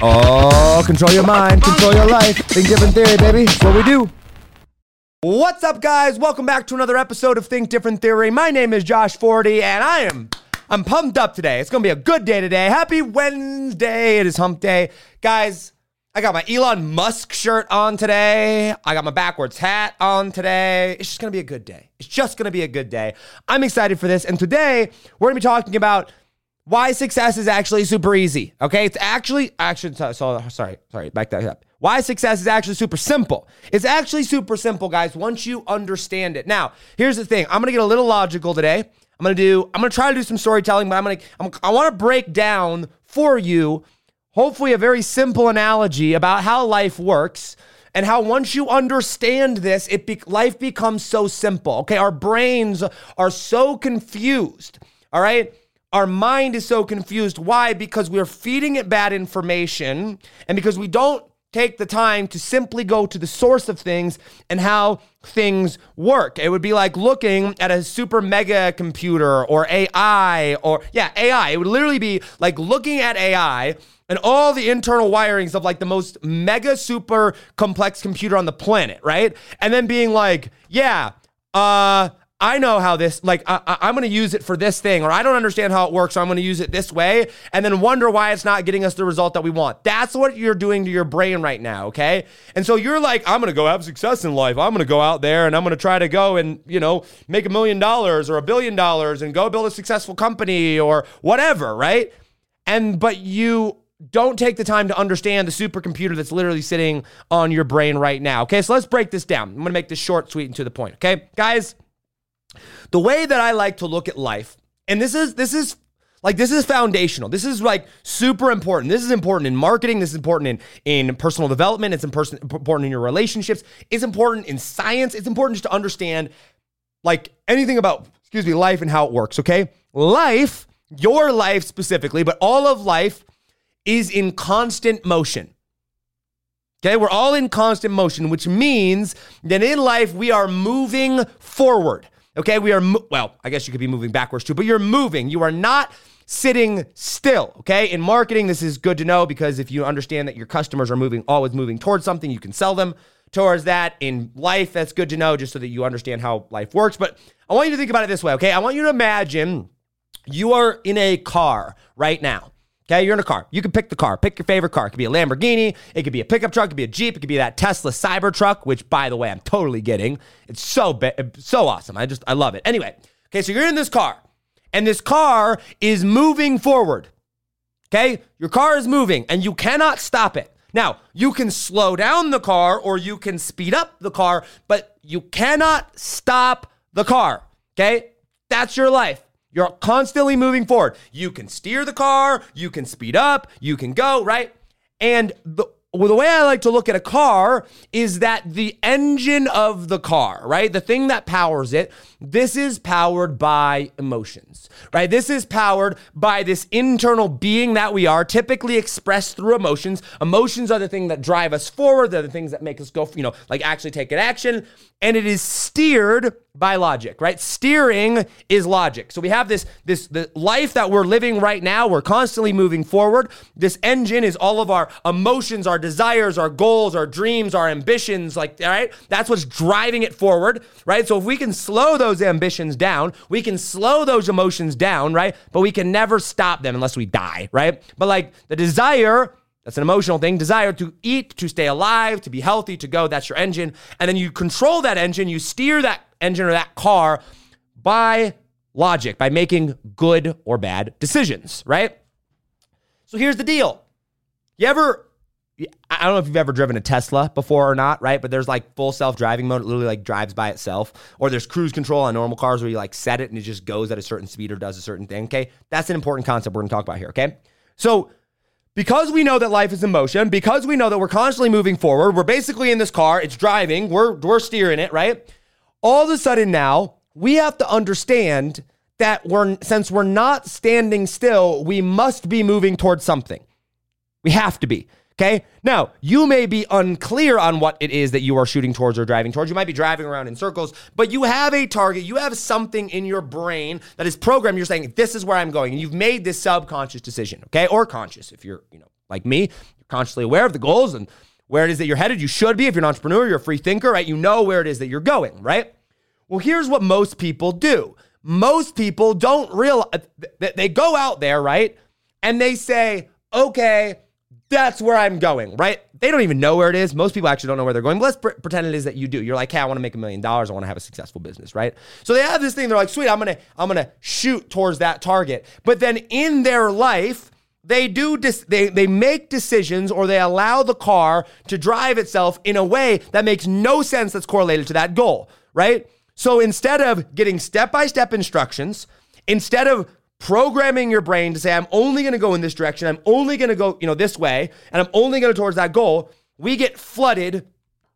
Oh, control your mind, control your life. Think different theory, baby. That's what we do. What's up, guys? Welcome back to another episode of Think Different Theory. My name is Josh Forte, and I am I'm pumped up today. It's gonna be a good day today. Happy Wednesday. It is hump day. Guys, I got my Elon Musk shirt on today. I got my backwards hat on today. It's just gonna be a good day. It's just gonna be a good day. I'm excited for this. And today, we're gonna be talking about why success is actually super easy. Okay, it's actually actually so, sorry sorry back that up. Why success is actually super simple. It's actually super simple, guys. Once you understand it. Now, here's the thing. I'm gonna get a little logical today. I'm gonna do. I'm gonna try to do some storytelling, but I'm gonna. I'm, I want to break down for you, hopefully, a very simple analogy about how life works and how once you understand this, it be, life becomes so simple. Okay, our brains are so confused. All right our mind is so confused. Why? Because we're feeding it bad information and because we don't take the time to simply go to the source of things and how things work. It would be like looking at a super mega computer or AI or, yeah, AI. It would literally be like looking at AI and all the internal wirings of like the most mega super complex computer on the planet, right? And then being like, yeah, uh, I know how this, like, I, am going to use it for this thing, or I don't understand how it works, so I'm going to use it this way, and then wonder why it's not getting us the result that we want. That's what you're doing to your brain right now, okay? And so you're like, I'm going to go have success in life. I'm going to go out there and I'm going to try to go and, you know, make a million dollars or a billion dollars and go build a successful company or whatever, right? And, but you, don't take the time to understand the supercomputer that's literally sitting on your brain right now. Okay, so let's break this down. I'm gonna make this short, sweet, and to the point. Okay, guys, the way that I like to look at life, and this is this is like this is foundational. This is like super important. This is important in marketing. This is important in in personal development. It's important in your relationships. It's important in science. It's important just to understand like anything about excuse me life and how it works. Okay, life, your life specifically, but all of life is in constant motion. Okay, we're all in constant motion, which means that in life we are moving forward. Okay, we are, mo- well, I guess you could be moving backwards too, but you're moving. You are not sitting still. Okay, in marketing, this is good to know because if you understand that your customers are moving, always moving towards something, you can sell them towards that. In life, that's good to know just so that you understand how life works. But I want you to think about it this way, okay? I want you to imagine you are in a car right now. Okay, you're in a car. You can pick the car. Pick your favorite car. It could be a Lamborghini. It could be a pickup truck. It could be a Jeep. It could be that Tesla Cybertruck, which, by the way, I'm totally getting. It's so so awesome. I just I love it. Anyway, okay, so you're in this car, and this car is moving forward. Okay, your car is moving, and you cannot stop it. Now, you can slow down the car or you can speed up the car, but you cannot stop the car. Okay, that's your life. You're constantly moving forward. You can steer the car, you can speed up, you can go, right? And the well, the way I like to look at a car is that the engine of the car, right? The thing that powers it, this is powered by emotions, right? This is powered by this internal being that we are, typically expressed through emotions. Emotions are the thing that drive us forward. They're the things that make us go, you know, like actually take an action. And it is steered by logic, right? Steering is logic. So we have this this the life that we're living right now. We're constantly moving forward. This engine is all of our emotions, our desires, our goals, our dreams, our ambitions, like all right? That's what's driving it forward, right? So if we can slow those ambitions down. We can slow those emotions down, right? But we can never stop them unless we die, right? But like the desire, that's an emotional thing. Desire to eat, to stay alive, to be healthy, to go, that's your engine. And then you control that engine, you steer that engine or that car by logic, by making good or bad decisions, right? So here's the deal. You ever I don't know if you've ever driven a Tesla before or not, right? But there's like full self driving mode. It literally like drives by itself. Or there's cruise control on normal cars where you like set it and it just goes at a certain speed or does a certain thing. Okay. That's an important concept we're going to talk about here. Okay. So, because we know that life is in motion, because we know that we're constantly moving forward, we're basically in this car, it's driving, we're, we're steering it, right? All of a sudden now, we have to understand that we're, since we're not standing still, we must be moving towards something. We have to be. Okay. Now, you may be unclear on what it is that you are shooting towards or driving towards. You might be driving around in circles, but you have a target. You have something in your brain that is programmed. You're saying, this is where I'm going. And you've made this subconscious decision. Okay. Or conscious if you're, you know, like me, you're consciously aware of the goals and where it is that you're headed. You should be. If you're an entrepreneur, you're a free thinker, right? You know where it is that you're going, right? Well, here's what most people do. Most people don't realize that they go out there, right? And they say, okay, that's where I'm going, right? They don't even know where it is. Most people actually don't know where they're going. But let's pr- pretend it is that you do. You're like, hey, I want to make a million dollars. I want to have a successful business, right? So they have this thing. They're like, sweet, I'm gonna, I'm gonna shoot towards that target. But then in their life, they do dis- they they make decisions or they allow the car to drive itself in a way that makes no sense that's correlated to that goal, right? So instead of getting step-by-step instructions, instead of programming your brain to say I'm only going to go in this direction, I'm only going to go, you know, this way, and I'm only going to towards that goal, we get flooded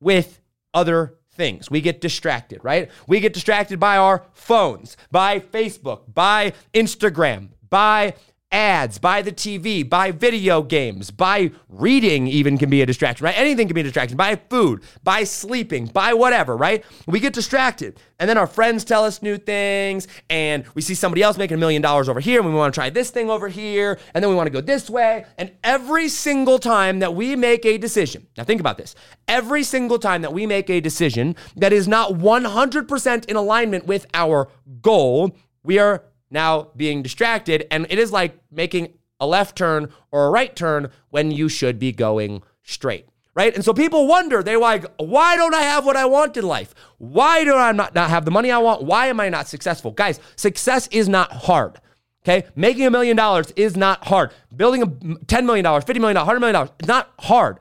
with other things. We get distracted, right? We get distracted by our phones, by Facebook, by Instagram, by ads, by the TV, by video games, by reading, even can be a distraction, right? Anything can be a distraction. By food, by sleeping, buy whatever, right? We get distracted. And then our friends tell us new things, and we see somebody else making a million dollars over here, and we want to try this thing over here, and then we want to go this way. And every single time that we make a decision, now think about this every single time that we make a decision that is not 100% in alignment with our goal, we are now being distracted. And it is like making a left turn or a right turn when you should be going straight. Right. And so people wonder, they're like, why don't I have what I want in life? Why do I not, not have the money I want? Why am I not successful? Guys, success is not hard. Okay. Making a million dollars is not hard. Building a $10 million, $50 million, $100 million, it's not hard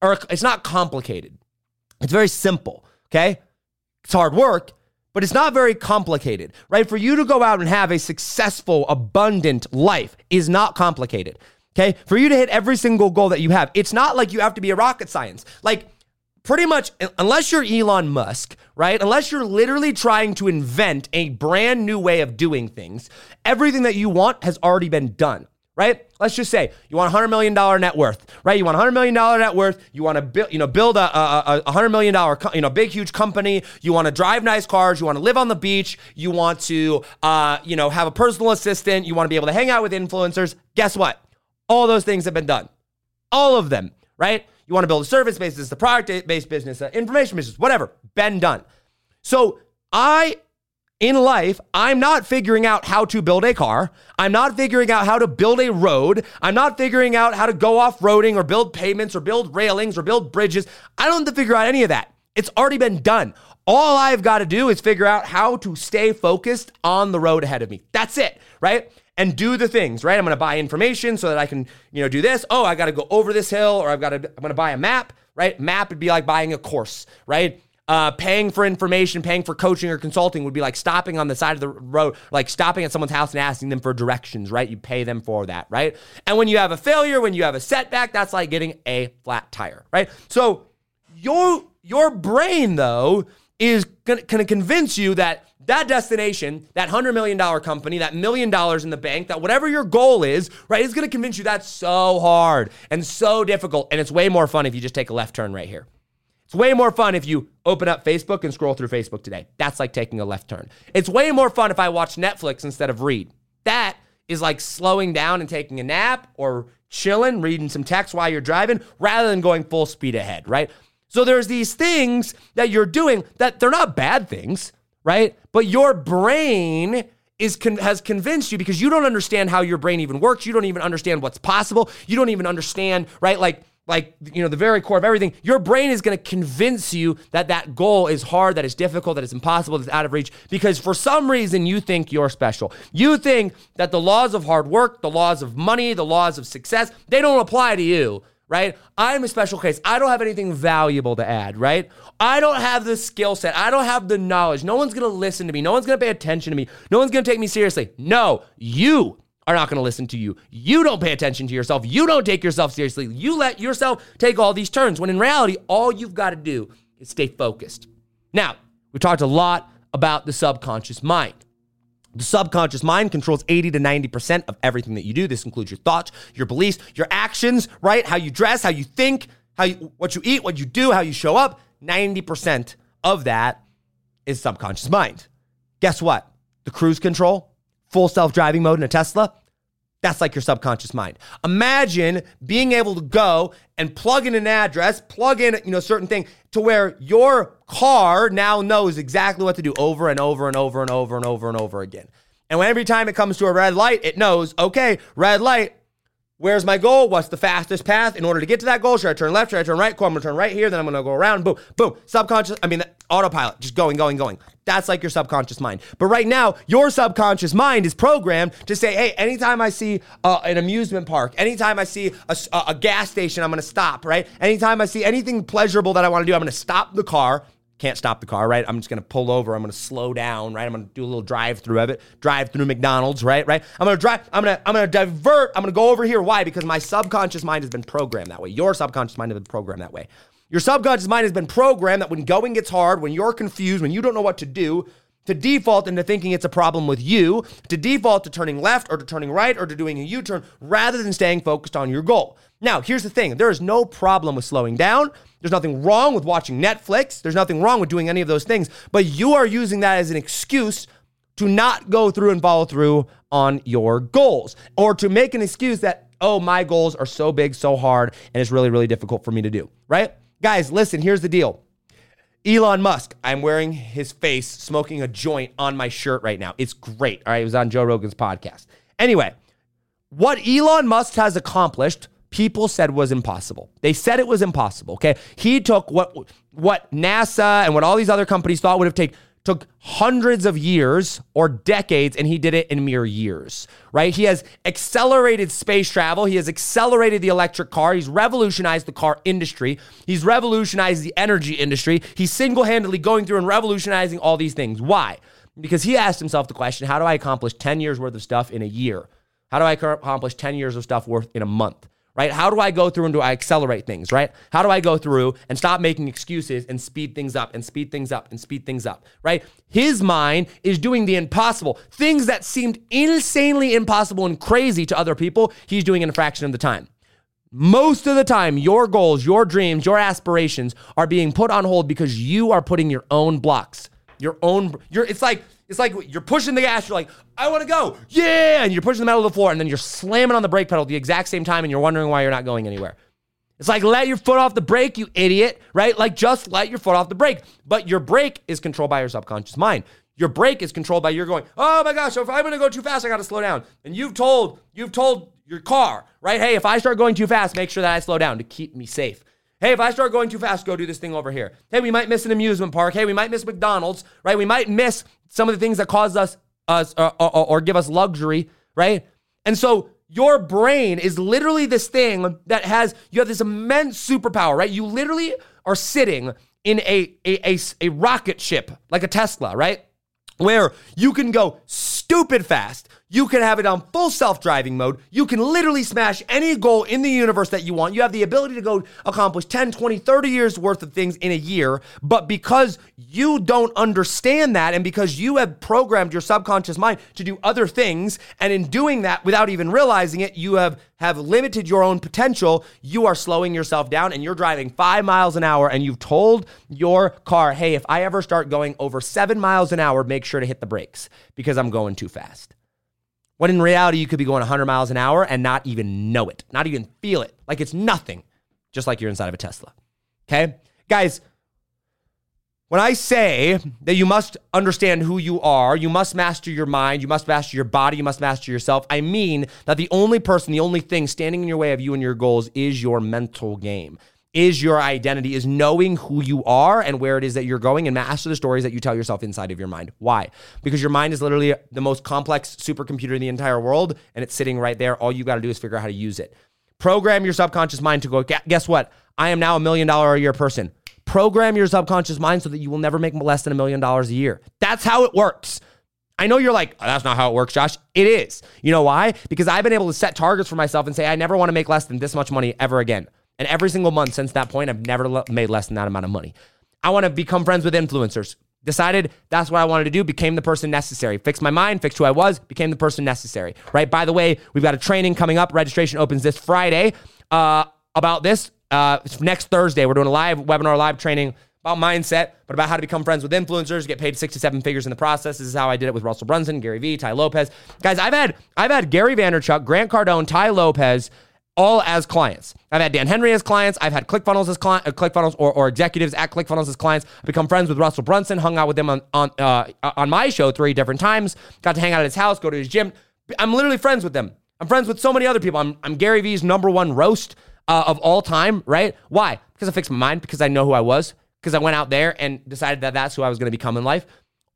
or it's not complicated. It's very simple. Okay. It's hard work, but it's not very complicated, right? For you to go out and have a successful, abundant life is not complicated. Okay. For you to hit every single goal that you have, it's not like you have to be a rocket science. Like, pretty much, unless you're Elon Musk, right? Unless you're literally trying to invent a brand new way of doing things, everything that you want has already been done right? Let's just say you want a hundred million dollar net worth, right? You want a hundred million dollar net worth. You want to build, you know, build a, a, a hundred million dollar, you know, big huge company. You want to drive nice cars. You want to live on the beach. You want to, uh, you know, have a personal assistant. You want to be able to hang out with influencers. Guess what? All those things have been done. All of them, right? You want to build a service business, the product based business, information business, whatever, been done. So I in life, I'm not figuring out how to build a car. I'm not figuring out how to build a road. I'm not figuring out how to go off roading or build pavements or build railings or build bridges. I don't have to figure out any of that. It's already been done. All I've got to do is figure out how to stay focused on the road ahead of me. That's it, right? And do the things, right? I'm going to buy information so that I can, you know, do this. Oh, I got to go over this hill or I've got to I'm going to buy a map, right? Map would be like buying a course, right? Uh, paying for information, paying for coaching or consulting would be like stopping on the side of the road, like stopping at someone's house and asking them for directions, right? You pay them for that, right? And when you have a failure, when you have a setback, that's like getting a flat tire, right? So your your brain though is gonna, gonna convince you that that destination, that $100 million company, that million dollars in the bank, that whatever your goal is, right, is gonna convince you that's so hard and so difficult. And it's way more fun if you just take a left turn right here. It's way more fun if you open up Facebook and scroll through Facebook today. That's like taking a left turn. It's way more fun if I watch Netflix instead of read. That is like slowing down and taking a nap or chilling, reading some text while you're driving rather than going full speed ahead, right? So there's these things that you're doing that they're not bad things, right? But your brain is con- has convinced you because you don't understand how your brain even works. You don't even understand what's possible. You don't even understand, right? Like like you know the very core of everything your brain is going to convince you that that goal is hard that it's difficult that it's impossible that's out of reach because for some reason you think you're special. You think that the laws of hard work the laws of money the laws of success they don't apply to you right? I'm a special case. I don't have anything valuable to add right? I don't have the skill set. I don't have the knowledge. No one's going to listen to me. No one's going to pay attention to me. No one's going to take me seriously. No you are not going to listen to you. You don't pay attention to yourself. You don't take yourself seriously. You let yourself take all these turns when in reality, all you've got to do is stay focused. Now, we talked a lot about the subconscious mind. The subconscious mind controls 80 to 90% of everything that you do. This includes your thoughts, your beliefs, your actions, right? How you dress, how you think, how you, what you eat, what you do, how you show up. 90% of that is subconscious mind. Guess what? The cruise control, full self driving mode in a Tesla, That's like your subconscious mind. Imagine being able to go and plug in an address, plug in, you know, certain thing to where your car now knows exactly what to do over and over and over and over and over and over again. And when every time it comes to a red light, it knows, okay, red light, Where's my goal? What's the fastest path in order to get to that goal? Should I turn left? Should I turn right? Cool, I'm gonna turn right here, then I'm gonna go around. Boom, boom. Subconscious, I mean, autopilot, just going, going, going. That's like your subconscious mind. But right now, your subconscious mind is programmed to say, hey, anytime I see uh, an amusement park, anytime I see a, a gas station, I'm gonna stop, right? Anytime I see anything pleasurable that I wanna do, I'm gonna stop the car can't stop the car, right? I'm just gonna pull over. I'm gonna slow down, right? I'm gonna do a little drive through of it, drive through McDonald's, right? Right? I'm gonna drive. I'm gonna I'm gonna divert. I'm gonna go over here. Why? Because my subconscious mind has been programmed that way. Your subconscious mind has been programmed that way. Your subconscious mind has been programmed that when going gets hard, when you're confused, when you don't know what to do, to default into thinking it's a problem with you, to default to turning left or to turning right or to doing a U turn rather than staying focused on your goal. Now, here's the thing there is no problem with slowing down. There's nothing wrong with watching Netflix. There's nothing wrong with doing any of those things, but you are using that as an excuse to not go through and follow through on your goals or to make an excuse that, oh, my goals are so big, so hard, and it's really, really difficult for me to do, right? Guys, listen, here's the deal. Elon Musk, I'm wearing his face, smoking a joint on my shirt right now. It's great. All right, it was on Joe Rogan's podcast. Anyway, what Elon Musk has accomplished people said was impossible. They said it was impossible. Okay. He took what what NASA and what all these other companies thought would have taken took hundreds of years or decades and he did it in mere years, right? He has accelerated space travel. He has accelerated the electric car. He's revolutionized the car industry. He's revolutionized the energy industry. He's single handedly going through and revolutionizing all these things. Why? Because he asked himself the question how do I accomplish 10 years worth of stuff in a year? How do I accomplish 10 years of stuff worth in a month? Right? How do I go through and do I accelerate things, right? How do I go through and stop making excuses and speed things up and speed things up and speed things up, right? His mind is doing the impossible. Things that seemed insanely impossible and crazy to other people, he's doing in a fraction of the time. Most of the time, your goals, your dreams, your aspirations are being put on hold because you are putting your own blocks. Your own, your, it's like, it's like you're pushing the gas, you're like, I want to go. Yeah. And you're pushing the metal to the floor, and then you're slamming on the brake pedal at the exact same time, and you're wondering why you're not going anywhere. It's like let your foot off the brake, you idiot, right? Like just let your foot off the brake. But your brake is controlled by your subconscious mind. Your brake is controlled by your going, oh my gosh, if I'm gonna go too fast, I gotta slow down. And you've told, you've told your car, right? Hey, if I start going too fast, make sure that I slow down to keep me safe. Hey, if I start going too fast, go do this thing over here. Hey, we might miss an amusement park. Hey, we might miss McDonald's, right? We might miss some of the things that cause us, us or, or, or give us luxury, right? And so your brain is literally this thing that has, you have this immense superpower, right? You literally are sitting in a, a, a, a rocket ship, like a Tesla, right? Where you can go stupid fast. You can have it on full self driving mode. You can literally smash any goal in the universe that you want. You have the ability to go accomplish 10, 20, 30 years worth of things in a year. But because you don't understand that, and because you have programmed your subconscious mind to do other things, and in doing that without even realizing it, you have, have limited your own potential, you are slowing yourself down and you're driving five miles an hour. And you've told your car, hey, if I ever start going over seven miles an hour, make sure to hit the brakes because I'm going too fast. When in reality, you could be going 100 miles an hour and not even know it, not even feel it. Like it's nothing, just like you're inside of a Tesla. Okay? Guys, when I say that you must understand who you are, you must master your mind, you must master your body, you must master yourself, I mean that the only person, the only thing standing in your way of you and your goals is your mental game is your identity, is knowing who you are and where it is that you're going and master the stories that you tell yourself inside of your mind. Why? Because your mind is literally the most complex supercomputer in the entire world and it's sitting right there. All you got to do is figure out how to use it. Program your subconscious mind to go, guess what? I am now a million dollar a year person. Program your subconscious mind so that you will never make less than a million dollars a year. That's how it works. I know you're like, oh, that's not how it works, Josh. It is. You know why? Because I've been able to set targets for myself and say, I never want to make less than this much money ever again. And every single month since that point, I've never made less than that amount of money. I want to become friends with influencers. Decided that's what I wanted to do, became the person necessary. Fixed my mind, fixed who I was, became the person necessary. Right? By the way, we've got a training coming up. Registration opens this Friday uh, about this. Uh, next Thursday, we're doing a live webinar, live training about mindset, but about how to become friends with influencers, get paid six to seven figures in the process. This is how I did it with Russell Brunson, Gary Vee, Tai Lopez. Guys, I've had I've had Gary Vaynerchuk, Grant Cardone, Tai Lopez, all as clients. I've had Dan Henry as clients. I've had ClickFunnels as client, uh, ClickFunnels or, or executives at ClickFunnels as clients. I've become friends with Russell Brunson. Hung out with him on on uh, on my show three different times. Got to hang out at his house, go to his gym. I'm literally friends with them. I'm friends with so many other people. I'm, I'm Gary Vee's number one roast uh, of all time, right? Why? Because I fixed my mind. Because I know who I was. Because I went out there and decided that that's who I was going to become in life.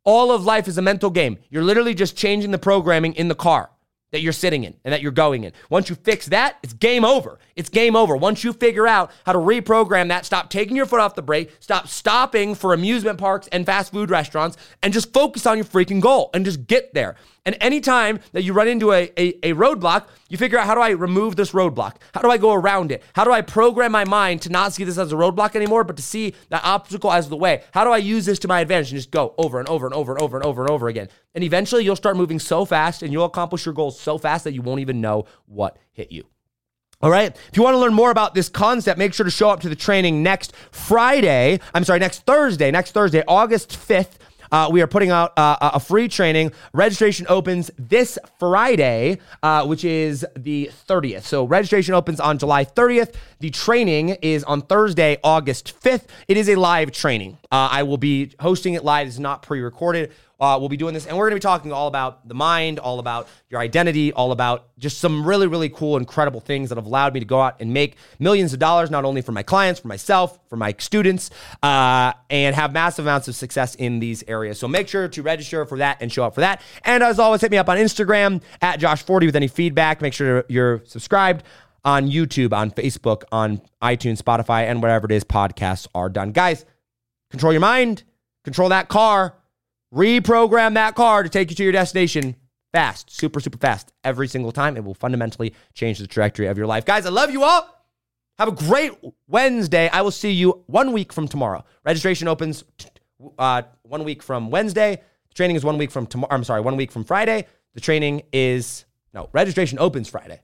All of life is a mental game. You're literally just changing the programming in the car that you're sitting in and that you're going in. Once you fix that, it's game over. It's game over. Once you figure out how to reprogram that, stop taking your foot off the brake, stop stopping for amusement parks and fast food restaurants, and just focus on your freaking goal and just get there. And anytime that you run into a, a, a, roadblock, you figure out how do I remove this roadblock? How do I go around it? How do I program my mind to not see this as a roadblock anymore, but to see that obstacle as the way? How do I use this to my advantage and just go over and over and over and over and over and over again? And eventually you'll start moving so fast and you'll accomplish your goals so fast that you won't even know what hit you. All right. If you want to learn more about this concept, make sure to show up to the training next Friday. I'm sorry, next Thursday, next Thursday, August 5th uh, we are putting out uh, a free training. Registration opens this Friday, uh, which is the 30th. So registration opens on July 30th. The training is on Thursday, August 5th. It is a live training. Uh, I will be hosting it live. It's not pre-recorded uh, we'll be doing this, and we're going to be talking all about the mind, all about your identity, all about just some really, really cool, incredible things that have allowed me to go out and make millions of dollars, not only for my clients, for myself, for my students, uh, and have massive amounts of success in these areas. So make sure to register for that and show up for that. And as always, hit me up on Instagram at Josh40 with any feedback. Make sure you're subscribed on YouTube, on Facebook, on iTunes, Spotify, and wherever it is podcasts are done. Guys, control your mind, control that car Reprogram that car to take you to your destination fast, super, super fast every single time. It will fundamentally change the trajectory of your life. Guys, I love you all. Have a great Wednesday. I will see you one week from tomorrow. Registration opens uh, one week from Wednesday. The training is one week from tomorrow. I'm sorry, one week from Friday. The training is, no, registration opens Friday.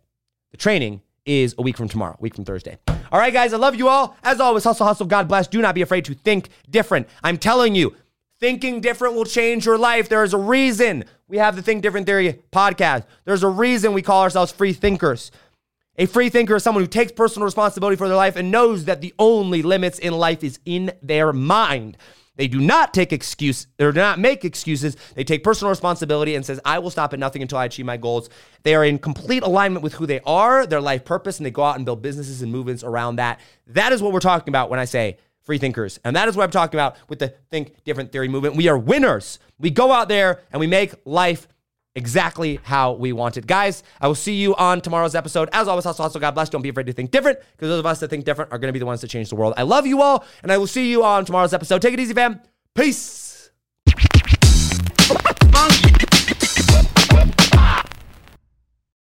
The training is a week from tomorrow, week from Thursday. All right, guys, I love you all. As always, hustle, hustle, God bless. Do not be afraid to think different. I'm telling you, Thinking different will change your life. There is a reason we have the Think Different Theory podcast. There's a reason we call ourselves free thinkers. A free thinker is someone who takes personal responsibility for their life and knows that the only limits in life is in their mind. They do not take excuse or do not make excuses. They take personal responsibility and says, "I will stop at nothing until I achieve my goals." They are in complete alignment with who they are, their life purpose, and they go out and build businesses and movements around that. That is what we're talking about when I say free thinkers. And that is what I'm talking about with the Think Different Theory movement. We are winners. We go out there and we make life exactly how we want it. Guys, I will see you on tomorrow's episode. As always, hustle, hustle, God bless. Don't be afraid to think different because those of us that think different are going to be the ones that change the world. I love you all, and I will see you on tomorrow's episode. Take it easy, fam. Peace.